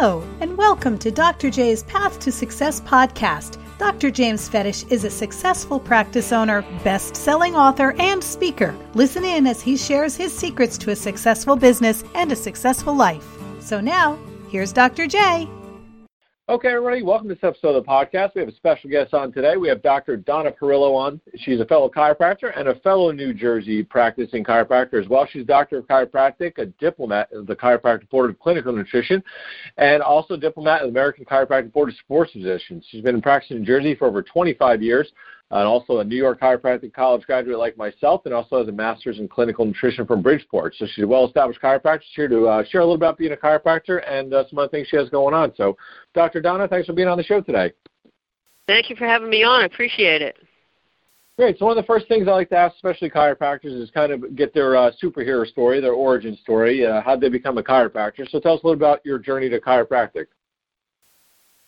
Hello, and welcome to Dr. J's Path to Success podcast. Dr. James Fedich is a successful practice owner, best selling author, and speaker. Listen in as he shares his secrets to a successful business and a successful life. So now, here's Dr. J. Okay, everybody, welcome to this episode of the podcast. We have a special guest on today. We have Dr. Donna Perillo on. She's a fellow chiropractor and a fellow New Jersey practicing chiropractor as well. She's a doctor of chiropractic, a diplomate of the Chiropractic Board of Clinical Nutrition, and also diplomate of the American Chiropractic Board of Sports Physicians. She's been practicing in Jersey for over 25 years and also a New York Chiropractic College graduate like myself, and also has a master's in clinical nutrition from Bridgeport. So she's a well-established chiropractor. She's here to uh, share a little about being a chiropractor and uh, some other things she has going on. So, Dr. Donna, thanks for being on the show today. Thank you for having me on. I appreciate it. Great. So one of the first things I like to ask, especially chiropractors, is kind of get their uh, superhero story, their origin story. Uh, how did they become a chiropractor? So tell us a little about your journey to chiropractic.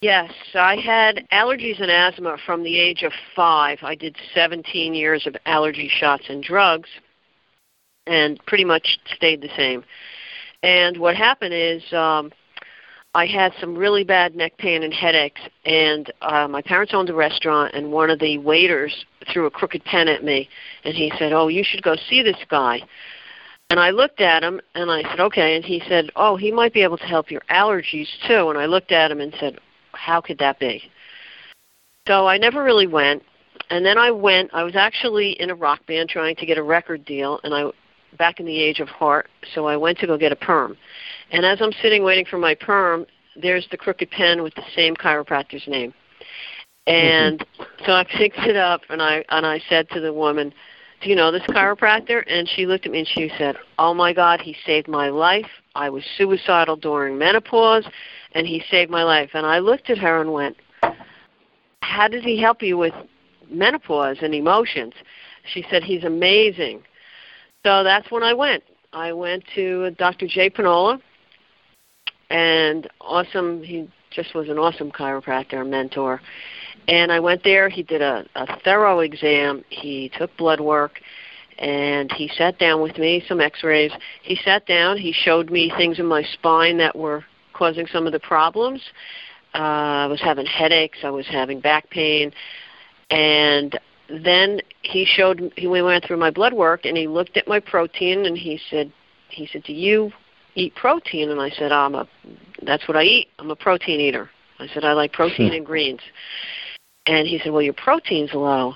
Yes, I had allergies and asthma from the age of five. I did 17 years of allergy shots and drugs and pretty much stayed the same. And what happened is um, I had some really bad neck pain and headaches, and uh, my parents owned a restaurant, and one of the waiters threw a crooked pen at me, and he said, "Oh, you should go see this guy." And I looked at him, and I said, "Okay." And he said, "Oh, he might be able to help your allergies too." And I looked at him and said, how could that be? So I never really went. And then I went. I was actually in a rock band trying to get a record deal, and I back in the age of heart. So I went to go get a perm. And as I'm sitting waiting for my perm, there's the crooked pen with the same chiropractor's name. And mm-hmm. so I picked it up and I and I said to the woman, "Do you know this chiropractor?" And she looked at me and she said, "Oh my God, he saved my life. I was suicidal during menopause and he saved my life. And I looked at her and went, How does he help you with menopause and emotions? She said, He's amazing. So that's when I went. I went to Dr. Jay Panola, and awesome. He just was an awesome chiropractor, mentor. And I went there. He did a, a thorough exam. He took blood work, and he sat down with me, some X-rays. He sat down. He showed me things in my spine that were causing some of the problems. Uh, I was having headaches. I was having back pain, and then he showed. He went through my blood work and he looked at my protein and he said, he said, "Do you eat protein?" And I said, "I'm a. That's what I eat. I'm a protein eater." I said, "I like protein and greens." And he said, "Well, your protein's low."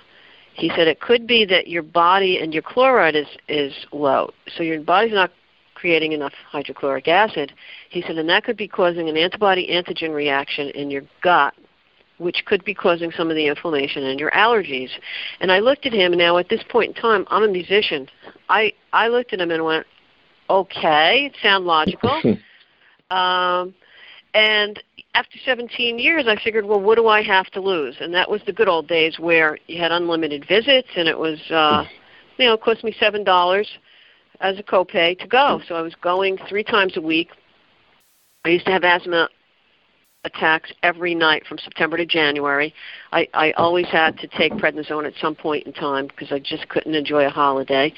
He said it could be that your body and your chloride is is low, so your body's not creating enough hydrochloric acid. He said, and that could be causing an antibody antigen reaction in your gut, which could be causing some of the inflammation and your allergies. And I looked at him, now at this point in time, I'm a musician. I, I looked at him and went, okay, it sounds logical. um, and after 17 years, I figured, well, what do I have to lose? And that was the good old days where you had unlimited visits, and it was, uh, you know, it cost me seven dollars as a copay to go. So I was going three times a week. I used to have asthma attacks every night from September to January. I, I always had to take prednisone at some point in time because I just couldn't enjoy a holiday.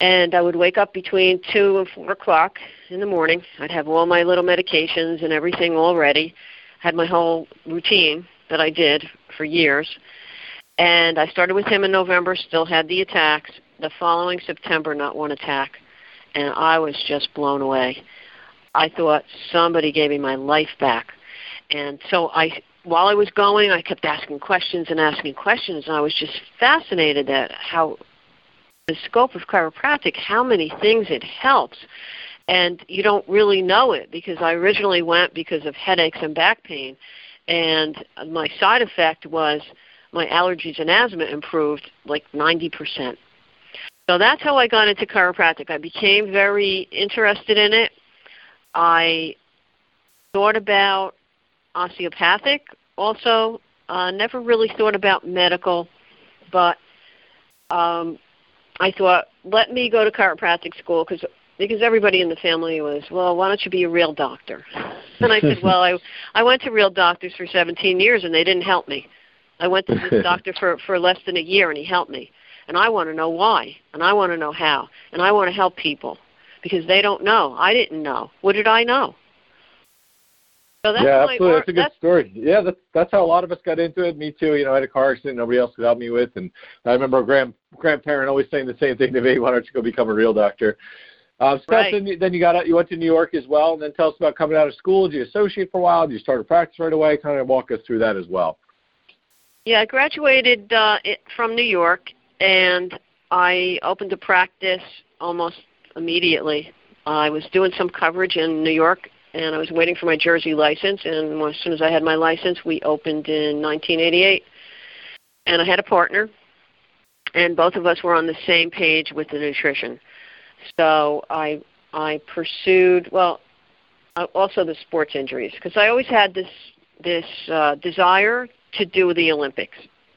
And I would wake up between two and four o'clock in the morning. I'd have all my little medications and everything all ready. Had my whole routine that I did for years. And I started with him in November, still had the attacks, the following September, not one attack, and I was just blown away. I thought somebody gave me my life back, and so I, while I was going, I kept asking questions and asking questions, and I was just fascinated at how the scope of chiropractic, how many things it helps, and you don't really know it because I originally went because of headaches and back pain, and my side effect was my allergies and asthma improved like 90%. So that's how I got into chiropractic. I became very interested in it. I thought about osteopathic also. Uh, never really thought about medical, but um, I thought, let me go to chiropractic school because because everybody in the family was, well, why don't you be a real doctor? And I said, well, I I went to real doctors for 17 years and they didn't help me. I went to this doctor for for less than a year and he helped me. And I want to know why, and I want to know how, and I want to help people because they don't know. I didn't know. What did I know? So that's yeah, absolutely. That's a good story. Yeah, that's that's how a lot of us got into it. Me too. You know, I had a car accident nobody else could help me with, and I remember a grand grandparent always saying the same thing to me: "Why don't you go become a real doctor?" Um, so Right. then, you, then you got out, you went to New York as well, and then tell us about coming out of school. Did you associate for a while? Did you start a practice right away? Kind of walk us through that as well. Yeah, I graduated uh, from New York, and I opened a practice almost immediately. I was doing some coverage in New York, and I was waiting for my Jersey license. And as soon as I had my license, we opened in 1988. And I had a partner, and both of us were on the same page with the nutrition. So I I pursued well, also the sports injuries because I always had this this uh, desire to do the Olympics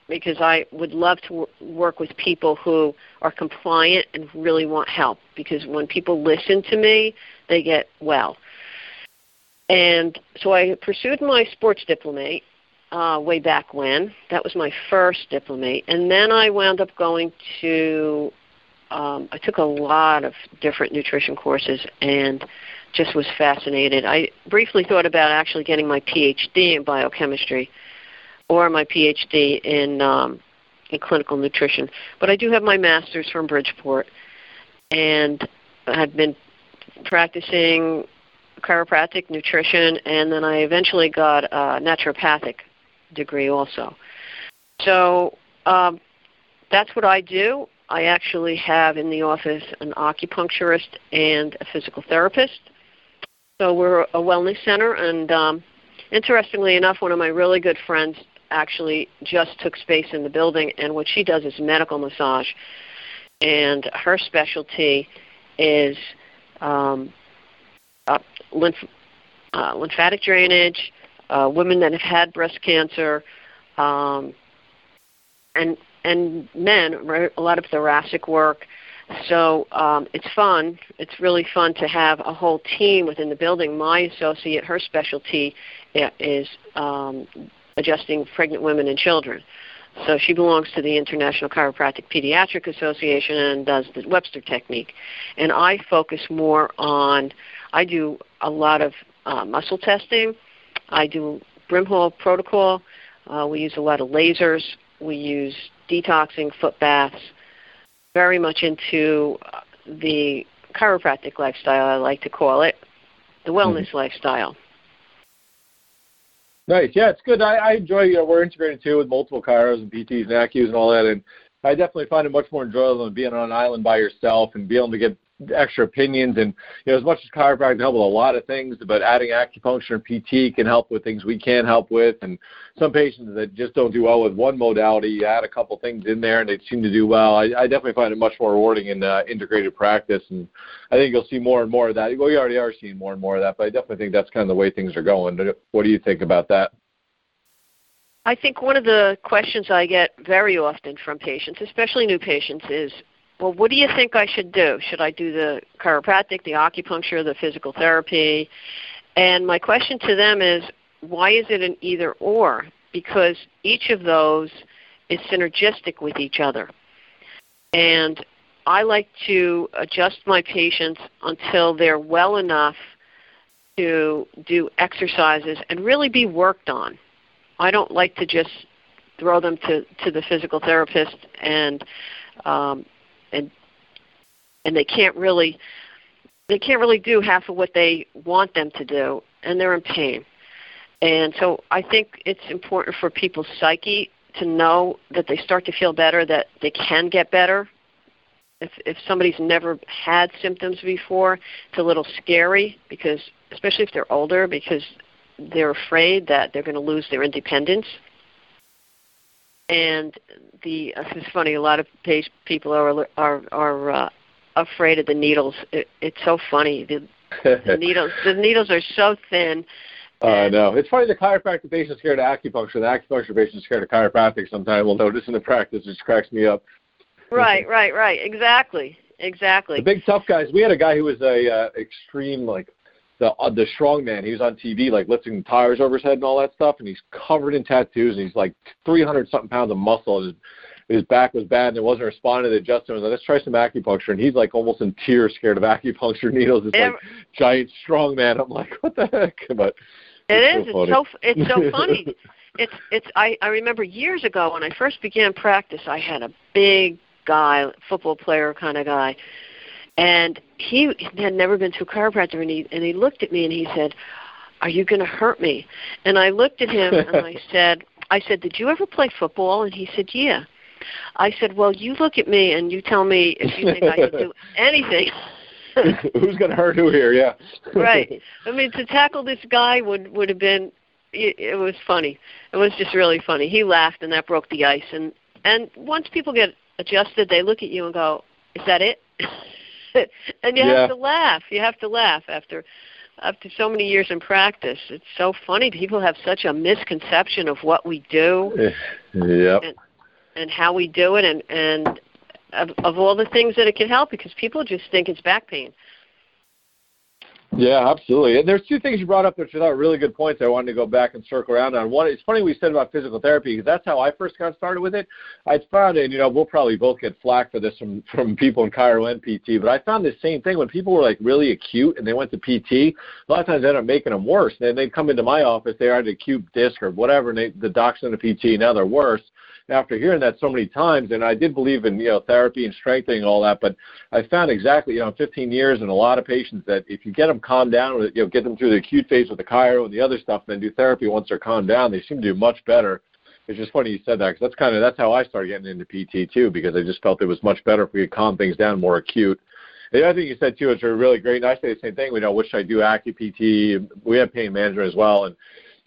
because I would love to w- work with people who are compliant and really want help because when people listen to me, they get well. And so I pursued my sports diplomate uh, way back when. That was my first diplomate. And then I wound up going to, um, I took a lot of different nutrition courses and just was fascinated. I briefly thought about actually getting my PhD in biochemistry or my PhD in um, in clinical nutrition. But I do have my master's from Bridgeport, and I had been practicing chiropractic nutrition, and then I eventually got a naturopathic degree also. So um, that's what I do. I actually have in the office an acupuncturist and a physical therapist. So we're a wellness center, and um, interestingly enough, one of my really good friends actually just took space in the building, and what she does is medical massage, and her specialty is um, uh, lymph, uh, lymphatic drainage, uh, women that have had breast cancer, um, and and men, right, a lot of thoracic work. So um, it's fun. It's really fun to have a whole team within the building. My associate, her specialty is um, adjusting pregnant women and children. So she belongs to the International Chiropractic Pediatric Association and does the Webster technique. And I focus more on, I do a lot of uh, muscle testing. I do Brimhall protocol. Uh, we use a lot of lasers. We use detoxing, foot baths. Very much into uh, the chiropractic lifestyle, I like to call it, the wellness lifestyle. Nice. Yeah, it's good. I, I enjoy, you know, we're integrated too with multiple chiros and PTs and ACUs and all that. And I definitely find it much more enjoyable than being on an island by yourself and being able to get extra opinions. And, you know, as much as chiropractic can help with a lot of things, but adding acupuncture and PT can help with things we can't help with. And some patients that just don't do well with one modality, you add a couple things in there and they seem to do well. I, I definitely find it much more rewarding in uh, integrated practice. And I think you'll see more and more of that. Well, you already are seeing more and more of that, but I definitely think that's kind of the way things are going. What do you think about that? I think one of the questions I get very often from patients, especially new patients, is, well, what do you think I should do? Should I do the chiropractic, the acupuncture, the physical therapy? And my question to them is, why is it an either or? Because each of those is synergistic with each other. And I like to adjust my patients until they're well enough to do exercises and really be worked on. I don't like to just throw them to, to the physical therapist and um, and they can't really they can't really do half of what they want them to do and they're in pain. And so I think it's important for people's psyche to know that they start to feel better, that they can get better. If if somebody's never had symptoms before, it's a little scary because especially if they're older because they're afraid that they're going to lose their independence. and the it's funny. A lot of people are are are uh, afraid of the needles. It, it's so funny. The, the needles the needles are so thin. I uh, know. It's funny the chiropractic patient's scared of acupuncture. The acupuncture patient's scared of chiropractic. Sometimes we'll notice in the practice, it just cracks me up. Right, right, right. Exactly, exactly. The big tough guys. We had a guy who was a uh, extreme like the uh, the strong man. He was on TV like lifting tires over his head and all that stuff, and he's covered in tattoos and he's like 300 something pounds of muscle. His, his back was bad and it wasn't responding to the adjustment. I was like, let's try some acupuncture, and he's like almost in tears, scared of acupuncture needles. It's like giant strong man. I'm like, what the heck? But it is. So it's so it's so funny. it's it's. I I remember years ago when I first began practice, I had a big guy, football player kind of guy, and he had never been to a chiropractor, and he and he looked at me and he said, "Are you going to hurt me?" And I looked at him and I said, "I said, did you ever play football?" And he said, "Yeah." I said, "Well, you look at me and you tell me if you think I can do anything." Who's going to hurt who here? Yeah. right. I mean, to tackle this guy would would have been. It, it was funny. It was just really funny. He laughed, and that broke the ice. And and once people get adjusted, they look at you and go, "Is that it?" and you yeah. have to laugh. You have to laugh after after so many years in practice. It's so funny. People have such a misconception of what we do. Eh, yep. And, and how we do it, and and of, of all the things that it can help, because people just think it's back pain. Yeah, absolutely. And there's two things you brought up which I thought really good points I wanted to go back and circle around on. One, it's funny we said about physical therapy because that's how I first got started with it. I found, and you know, we'll probably both get flack for this from from people in chiro and PT, but I found the same thing when people were like really acute and they went to PT. A lot of times they end up making them worse. And they'd come into my office, they had an acute disc or whatever, and they, the doc's in the PT. Now they're worse after hearing that so many times, and I did believe in you know therapy and strengthening and all that, but I found exactly you know 15 years and a lot of patients that if you get them calmed down, you know get them through the acute phase with the chiro and the other stuff, then do therapy once they're calmed down, they seem to do much better. It's just funny you said that because that's kind of that's how I started getting into PT too because I just felt it was much better if we could calm things down more acute. The other thing you said too is really great, and I say the same thing. We know which I do AcuPT. We have pain management as well, and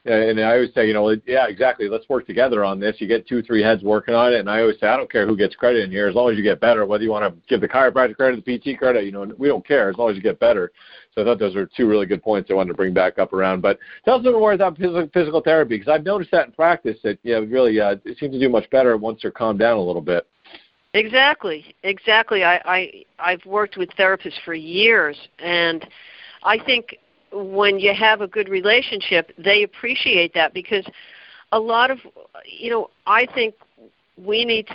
and I always say, you know, yeah, exactly. Let's work together on this. You get two, three heads working on it, and I always say, I don't care who gets credit in here, as long as you get better. Whether you want to give the chiropractor credit, the PT credit, you know, we don't care as long as you get better. So I thought those are two really good points I wanted to bring back up around. But tell us a little more about physical, therapy because I've noticed that in practice that yeah, really uh, it seems to do much better once they're calmed down a little bit. Exactly, exactly. I, I I've worked with therapists for years, and I think when you have a good relationship, they appreciate that because a lot of, you know, I think we need. To,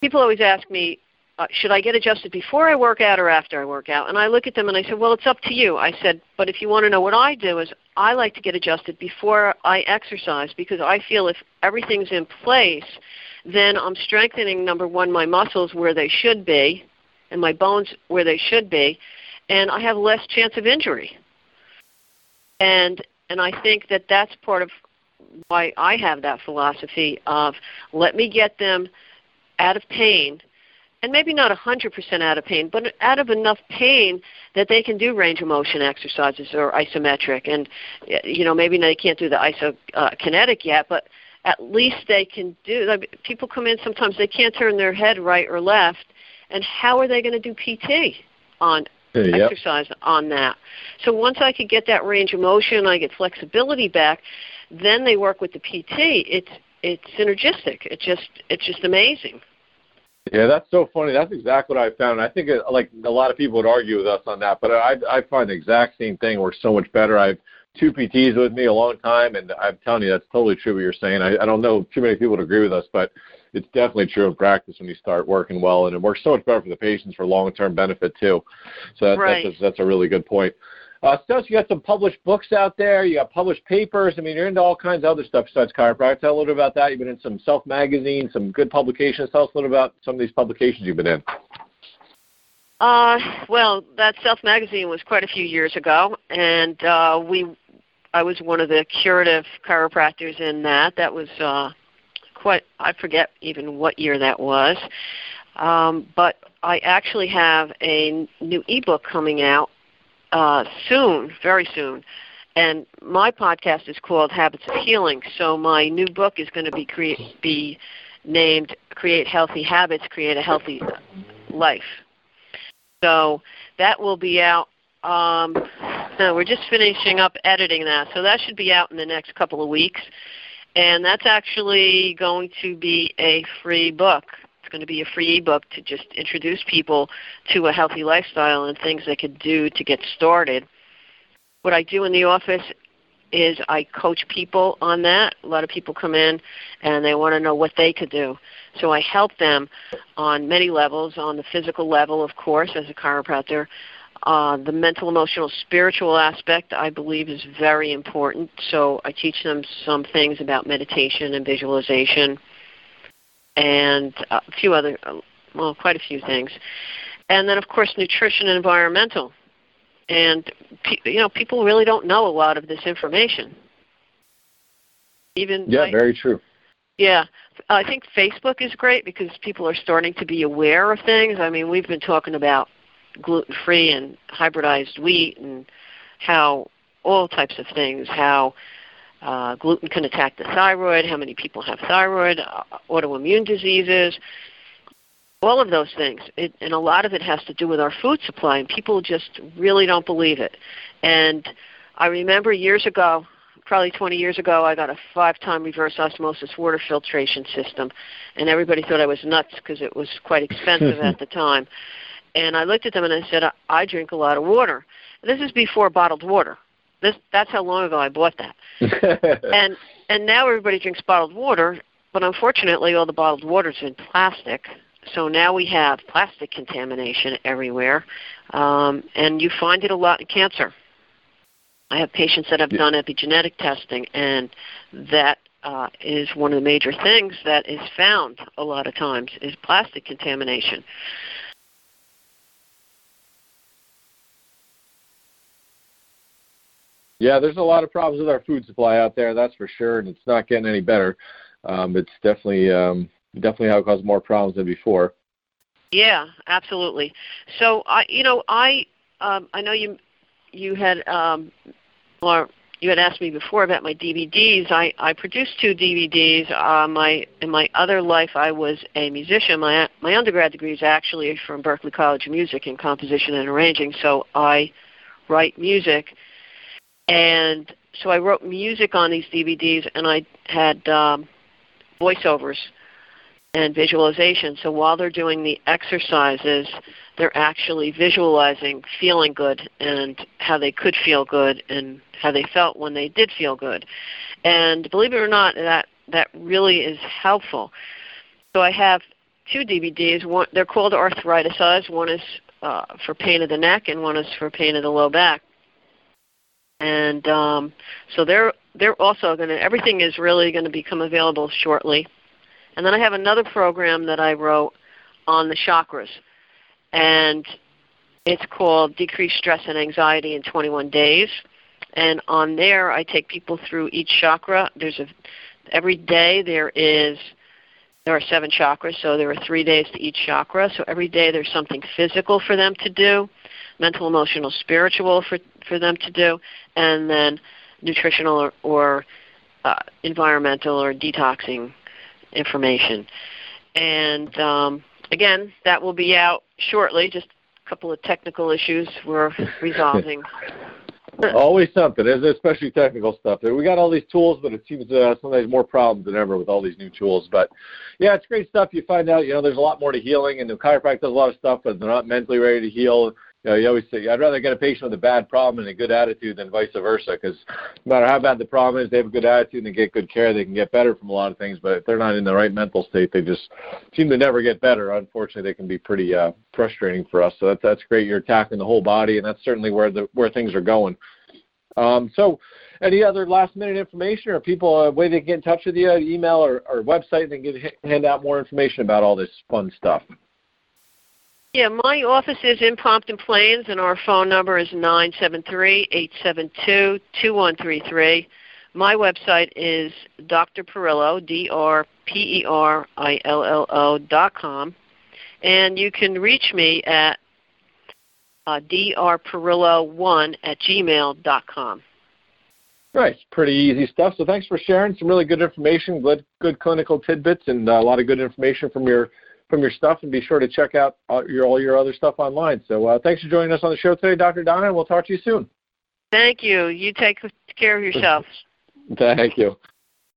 people always ask me, uh, should I get adjusted before I work out or after I work out? And I look at them and I said, well, it's up to you. I said, but if you want to know what I do is I like to get adjusted before I exercise because I feel if everything's in place, then I'm strengthening number one my muscles where they should be, and my bones where they should be, and I have less chance of injury and and I think that that's part of why I have that philosophy of let me get them out of pain, and maybe not 100% out of pain, but out of enough pain that they can do range of motion exercises or isometric, and you know maybe they can't do the isokinetic yet, but at least they can do. People come in sometimes they can't turn their head right or left, and how are they going to do PT on yep. exercise on that. So once I could get that range of motion, I get flexibility back. Then they work with the PT. It's it's synergistic. It's just it's just amazing. Yeah, that's so funny. That's exactly what I found. I think it, like a lot of people would argue with us on that, but I I find the exact same thing works so much better. I've two PTs with me a long time, and I'm telling you that's totally true what you're saying. I, I don't know too many people would agree with us, but it's definitely true in practice when you start working well, and it works so much better for the patients for long-term benefit too. So that, right. that's, a, that's a really good point. Uh, Steph, you got some published books out there. You got published papers. I mean, you're into all kinds of other stuff besides chiropractic. Tell a little bit about that. You've been in some Self magazine, some good publications. Tell us a little about some of these publications you've been in. Uh, well, that Self magazine was quite a few years ago, and uh, we, I was one of the curative chiropractors in that. That was uh, quite I forget even what year that was. Um, but I actually have a new ebook coming out uh, soon, very soon, And my podcast is called Habits of Healing. So my new book is going to be create, be named Create Healthy Habits, Create a Healthy Life. So that will be out. Um, no, we're just finishing up editing that, so that should be out in the next couple of weeks. And that's actually going to be a free book. It's going to be a free ebook to just introduce people to a healthy lifestyle and things they could do to get started. What I do in the office is I coach people on that. A lot of people come in and they want to know what they could do. So I help them on many levels, on the physical level, of course, as a chiropractor. Uh, the mental, emotional, spiritual aspect, I believe, is very important. So I teach them some things about meditation and visualization and a few other, well, quite a few things. And then, of course, nutrition and environmental. And you know, people really don't know a lot of this information. Even yeah, very true. Yeah, I think Facebook is great because people are starting to be aware of things. I mean, we've been talking about gluten-free and hybridized wheat and how all types of things, how uh, gluten can attack the thyroid, how many people have thyroid, uh, autoimmune diseases, all of those things. It, and a lot of it has to do with our food supply, and people just really don't believe it. And I remember years ago, probably 20 years ago, I got a five-time reverse osmosis water filtration system, and everybody thought I was nuts because it was quite expensive at the time. And I looked at them and I said, I drink a lot of water. This is before bottled water. This that's how long ago I bought that. and and now everybody drinks bottled water, but unfortunately all the bottled water's in plastic. So now we have plastic contamination everywhere, um, and you find it a lot in cancer. I have patients that have done epigenetic testing, and that uh, is one of the major things that is found a lot of times is plastic contamination. Yeah, there's a lot of problems with our food supply out there, that's for sure, and it's not getting any better. Um, it's definitely um, definitely how it caused more problems than before. Yeah, absolutely. So I, you know, I um, I know you you had um, or you had asked me before about my DVDs. I I produced two DVDs. Uh, my in my other life, I was a musician. My my undergrad degree is actually from Berklee College of Music in composition and arranging. So I write music and so I wrote music on these DVDs, and I had um, voiceovers and visualization. So while they're doing the exercises, they're actually visualizing feeling good and how they could feel good and how they felt when they did feel good. And believe it or not, that that really is helpful. So I have two DVDs. One, they're called Arthritis Ease. One is uh, for pain of the neck, and one is for pain of the low back and um, so they're they're also going to everything is really going to become available shortly. And then I have another program that I wrote on the chakras, and it's called Decrease Stress and Anxiety in 21 Days. And on there, I take people through each chakra. There's a every day there is there are seven chakras, so there are three days to each chakra. So every day there's something physical for them to do, mental, emotional, spiritual for for them to do, and then nutritional or, or uh, environmental or detoxing information. And um, again, that will be out shortly. Just a couple of technical issues we're resolving. Always something, especially technical stuff. We got all these tools, but it seems uh, sometimes more problems than ever with all these new tools. But yeah, it's great stuff. You find out, you know, there's a lot more to healing, and the chiropractor does a lot of stuff, but they're not mentally ready to heal you know, you always say, I'd rather get a patient with a bad problem and a good attitude than vice versa. Because no matter how bad the problem is, they have a good attitude and they get good care. They can get better from a lot of things. But if they're not in the right mental state, they just seem to never get better. Unfortunately, they can be pretty uh, frustrating for us. So that's that's great. You're attacking the whole body, and that's certainly where the where things are going. Um, so, any other last minute information or people a way they can get in touch with you, email or, or website, and get hand out more information about all this fun stuff. Yeah, my office is in Pompton Plains, and our phone number is nine seven three eight seven two two one three three. My website is Dr. Perillo, D-R-P-E-R-I-L-L-O dot com, and you can reach me at uh, drperillo1 at gmail dot com. Right, pretty easy stuff. So thanks for sharing some really good information, good good clinical tidbits, and a lot of good information from your from your stuff. And be sure to check out all your all your other stuff online. So uh, thanks for joining us on the show today, Dr. Donna. and We'll talk to you soon. Thank you. You take care of yourself. Thank you.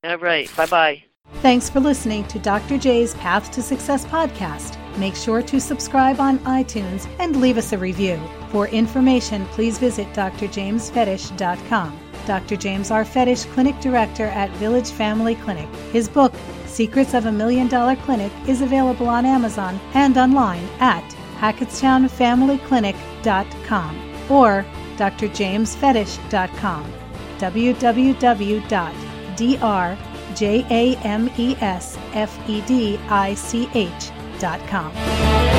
All right. Bye bye. Thanks for listening to Dr. J's Path to Success podcast. Make sure to subscribe on iTunes and leave us a review. For information, please visit drjamesfedich.com. Dr. James R. Fedich, Clinic Director at Village Family Clinic. His book, Secrets of a Million Dollar Clinic, is available on Amazon and online at hackettstownfamilyclinic.com or drjamesfedich.com. www.drjamesfedich.com.